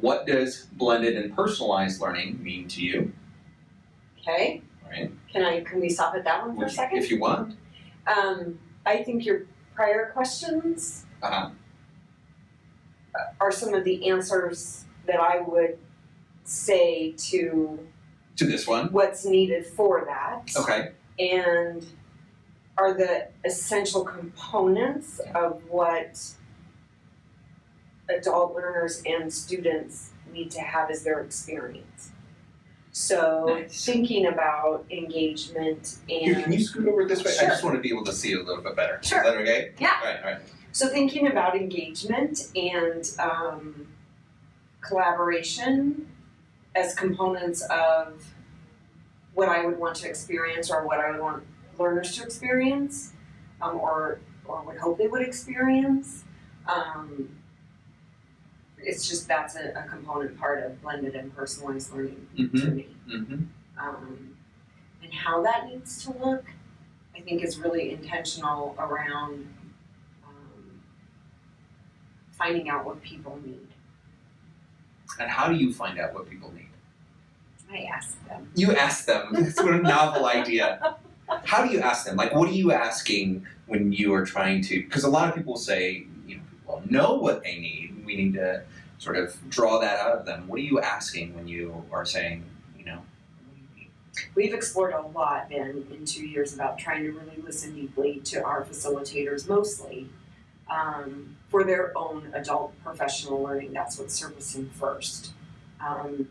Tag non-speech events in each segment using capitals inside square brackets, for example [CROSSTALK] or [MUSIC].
what does blended and personalized learning mean to you? Okay. Right. Can I? Can we stop at that one for a you- second? If you want. Um, I think your prior questions Uh-huh. are some of the answers that I would say to To this one. what's needed for that. Okay. And are the essential components of what adult learners and students need to have as their experience. So Nice. thinking about engagement Here, and can you scoot over this way? I just want to be able to see you a little bit better. Sure. Is that okay? Yeah. All right, all right. So thinking about engagement and um, collaboration as components of what I would want to experience or what I would want learners to experience, um, or or would hope they would experience. Um, it's just that's a, a component part of blended and personalized learning to Mm-hmm. me. Mm-hmm. Um, and how that needs to look, I think is really intentional around um, finding out what people need. And how do you find out what people need? I ask them. You ask them. [LAUGHS] It's what a novel idea. How do you ask them? Like, what are you asking when you are trying to? Because a lot of people say, you know, people know what they need. We need to sort of draw that out of them. What are you asking when you are saying, you know? We've explored a lot, Ben, in two years about trying to really listen deeply to our facilitators mostly um, for their own adult professional learning. That's what's surfacing first. Um,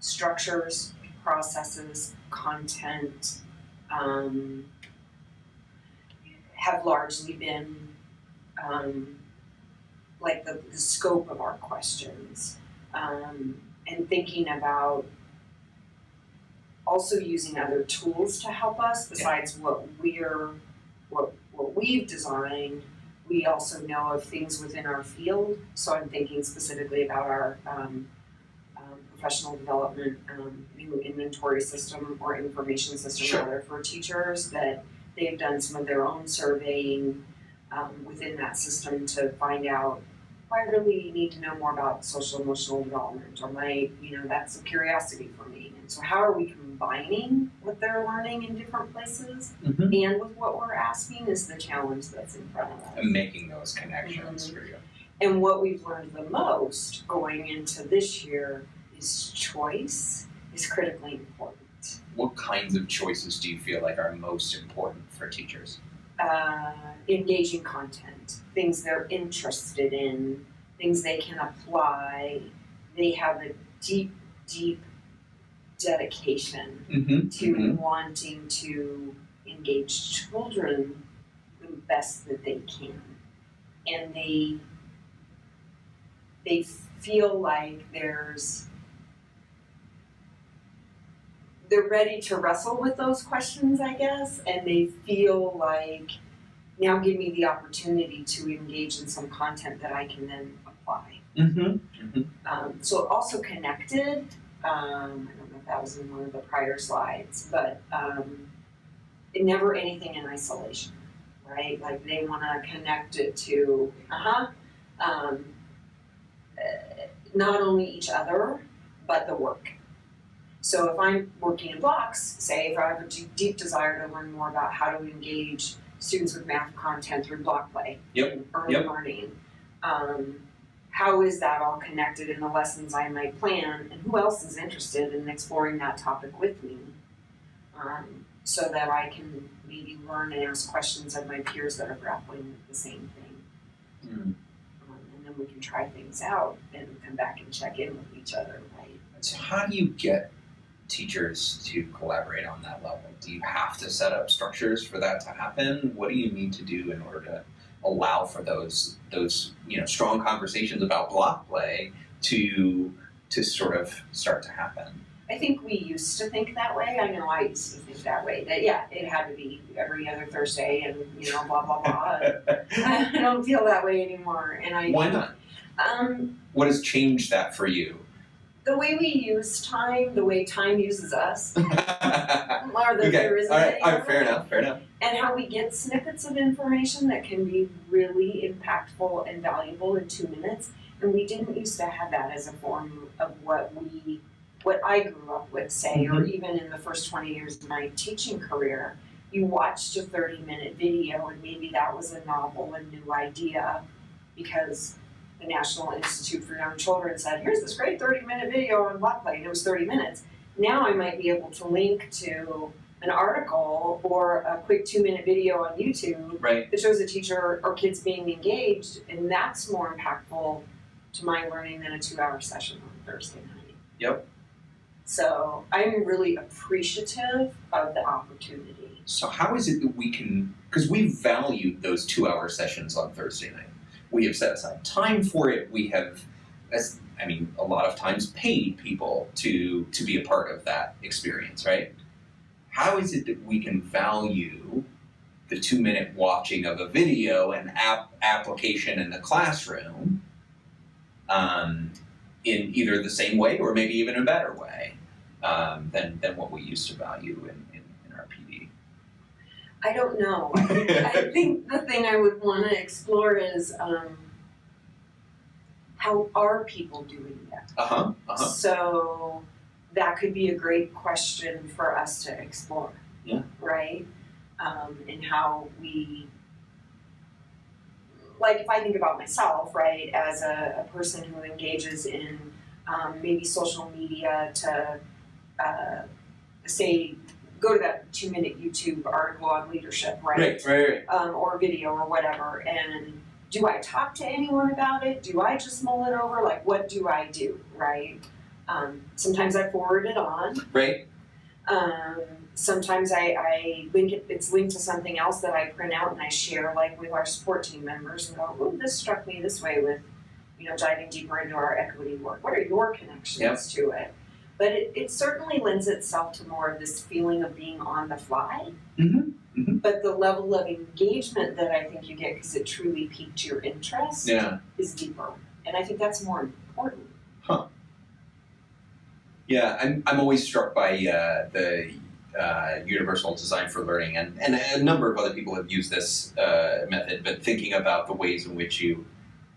structures, processes, content um, have largely been um, like the, the scope of our questions um, and thinking about also using other tools to help us besides what we're what what we've designed we also know of things within our field so i'm thinking specifically about our um, um, professional development um, new inventory system or information system Sure. rather for teachers that they've done some of their own surveying um, within that system to find out "Oh, I really need to know more about social emotional development or my you know that's a curiosity for me and so how are we combining what they're learning in different places Mm-hmm. and with what we're asking is the challenge that's in front of us And making those connections for you. and what we've learned the most going into this year is choice is critically important What kinds of choices do you feel like are most important for teachers? uh, engaging content, things they're interested in, things they can apply. They have a deep, deep dedication Mm-hmm. to wanting to engage children the best that they can. And they they feel like there's they're ready to wrestle with those questions, I guess, and they feel like now give me the opportunity to engage in some content that I can then apply. Mm-hmm. Um, so also connected, um, I don't know if that was in one of the prior slides, but um, it never anything in isolation, right? Like they want to connect it to, uh-huh, um, uh, not only each other, but the work. So if I'm working in blocks, say if I have a deep desire to learn more about how to engage students with math content through block play Yep, and early yep. learning, um, how is that all connected in the lessons I might plan, and who else is interested in exploring that topic with me? Um, so that I can maybe learn and ask questions of my peers that are grappling with the same thing. Mm. Um, and then we can try things out and come back and check in with each other, right? So how do you get teachers to collaborate on that level? Do you have to set up structures for that to happen? What do you need to do in order to allow for those those you know strong conversations about block play to to sort of start to happen? I think we used to think that way. I know I used to think that way. That yeah, it had to be every other Thursday, and you know, blah blah blah. [LAUGHS] I don't feel that way anymore, and I Why not? um What has changed that for you? The way we use time, the way time uses us, [LAUGHS] or that okay, there isn't All right. All right. fair enough, fair enough. and how we get snippets of information that can be really impactful and valuable in two minutes, And we didn't used to have that as a form of what we, what I grew up with, say, or mm-hmm. even in the first twenty years of my teaching career. You watched a thirty minute video and maybe that was a novel and new idea because the National Institute for Young Children said, here's this great thirty minute video on Block Play, and it was thirty minutes. Now I might be able to link to an article or a quick two minute video on YouTube Right. that shows a teacher or kids being engaged, and that's more impactful to my learning than a two hour session on Thursday night. Yep. So I'm really appreciative of the opportunity. So how is it that we can? Because we valued those two-hour sessions on Thursday night. We have set aside time for it. We have, as I mean, a lot of times paid people to to be a part of that experience, right? How is it that we can value the two-minute watching of a video and app application in the classroom um, in either the same way or maybe even a better way um, than than what we used to value in, in, in our PD? I don't know. I [LAUGHS] think, I think the thing I would want to explore is um, how are people doing that? Uh huh. Uh huh. So that could be a great question for us to explore. Yeah. Right? Um, and how we, like, if I think about myself, right, as a, a person who engages in um, maybe social media to, uh, say, go to that two minute YouTube article on leadership, right? Right. Right. Right. um, or video or whatever. And do I talk to anyone about it? Do I just mull it over? Like, what do I do, right? Um, sometimes I forward it on. Right. Um, sometimes I, I link it, it's linked to something else that I print out and I share, like with our support team members, and go, oh, this struck me this way with, you know, diving deeper into our equity work. What are your connections Yep. to it? But it, it certainly lends itself to more of this feeling of being on the fly. Mhm, mhm. But the level of engagement that I think you get because it truly piqued your interest Yeah. is deeper. And I think that's more important. Huh. Yeah. I'm I'm always struck by uh, the. Uh, universal design for learning, and, and a number of other people have used this uh, method, but thinking about the ways in which you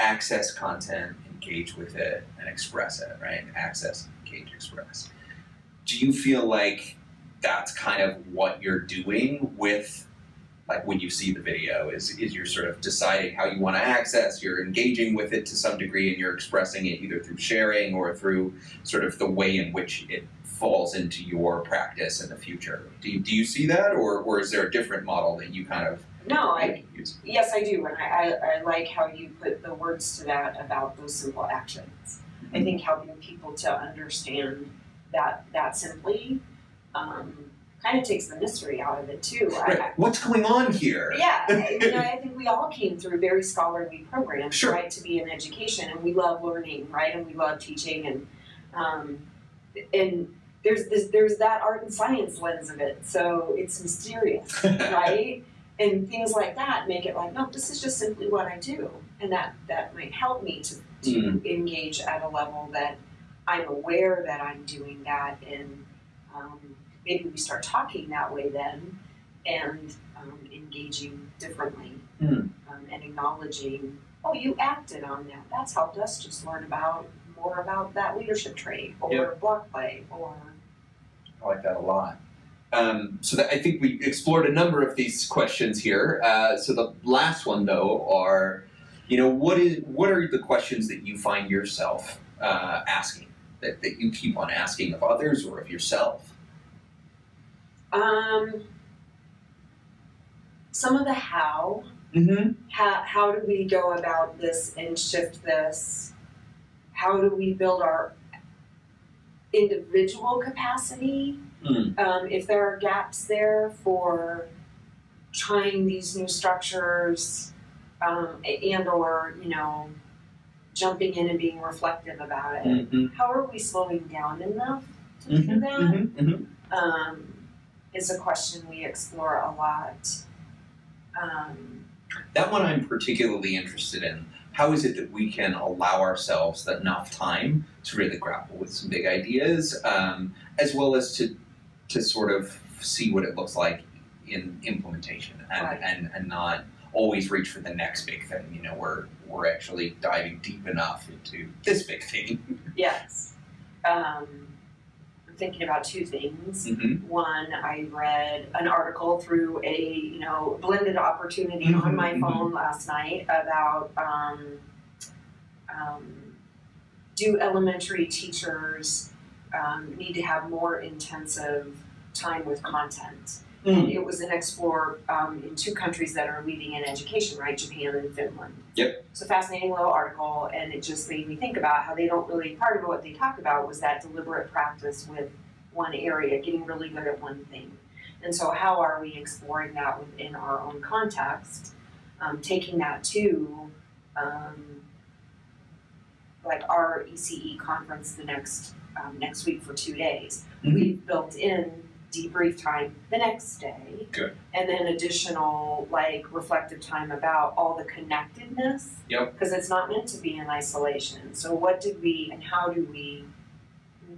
access content, engage with it, and express it, right? Access, engage, express. Do you feel like that's kind of what you're doing with like when you see the video is is you're sort of deciding how you want to access you're engaging with it to some degree and you're expressing it either through sharing or through sort of the way in which it falls into your practice in the future do you, do you see that or, or is there a different model that you kind of No, I use yes I do, and I, I, I like how you put the words to that about those simple actions. I think helping people to understand that that simply um, kind of takes the mystery out of it too. I- I, what's going on here Yeah, I- [LAUGHS] know, I think we all came through very scholarly programs, Sure. right, to be in education, and we love learning, right, and we love teaching, and um, and there's this, there's that art and science lens of it, so it's mysterious, [LAUGHS] right, and things like that make it like, no, this is just simply what I do, and that that might help me to to engage at a level that I'm aware that I'm doing that, and um, maybe we start talking that way then, and um, engaging differently Hmm. um, and acknowledging, oh, you acted on that. That's helped us just learn about more about that leadership trait or Yep. block play or I like that a lot. Um, so that, I think we explored a number of these questions here. Uh, so the last one, though, are, you know, what is what are the questions that you find yourself uh, asking that, that you keep on asking of others or of yourself? um, some of the how. Mm-hmm. How how do we go about this and shift this? How do we build our individual capacity? Mm. Um, if there are gaps there for trying these new structures, um, and or you know, jumping in and being reflective about it. Mm-hmm. How are we slowing down enough to do Mm-hmm. that? Mm-hmm. Um, is a question we explore a lot. Um, That one I'm particularly interested in. How is it that we can allow ourselves enough time to really grapple with some big ideas, um, as well as to to sort of see what it looks like in implementation and, Right. and, and not always reach for the next big thing. You know, we're we're actually diving deep enough into this big thing. [LAUGHS] Yes. Um, I'm thinking about two things. mm-hmm. One, I read an article through a you know blended opportunity on Mhm, my mhm. phone last night about um, um, do elementary teachers um, need to have more intensive time with content? And it was an explore um, in two countries that are leading in education, right? Japan and Finland. Yep. A fascinating little article, and it just made me think about how they don't really. Part of what they talked about was that deliberate practice with one area, getting really good at one thing. And so, how are we exploring that within our own context? Um, taking that to, um, like our ECE conference the next um, next week for two days. Mhm. We've built in debrief time the next day. Good. And then additional like reflective time about all the connectedness. Yep. Because it's not meant to be in isolation. So what did we and how do we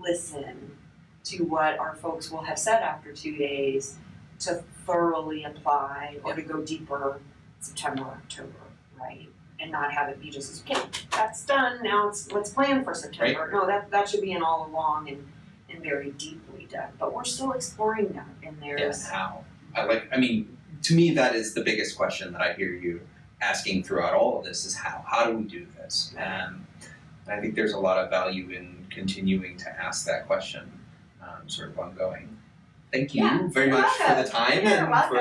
listen to what our folks will have said after two days to thoroughly apply or to go deeper September, October, right? And not have it be just okay, that's done, now it's let's plan for September. No, that that should be an all along and and very deeply done. But we're still exploring that and there's how? I like. I mean, to me, that is the biggest question that I hear you asking throughout all of this: is how? How do we do this? And I think there's a lot of value in continuing to ask that question, um, sort of ongoing. Thank you Yeah, very much for the time You're and welcome. for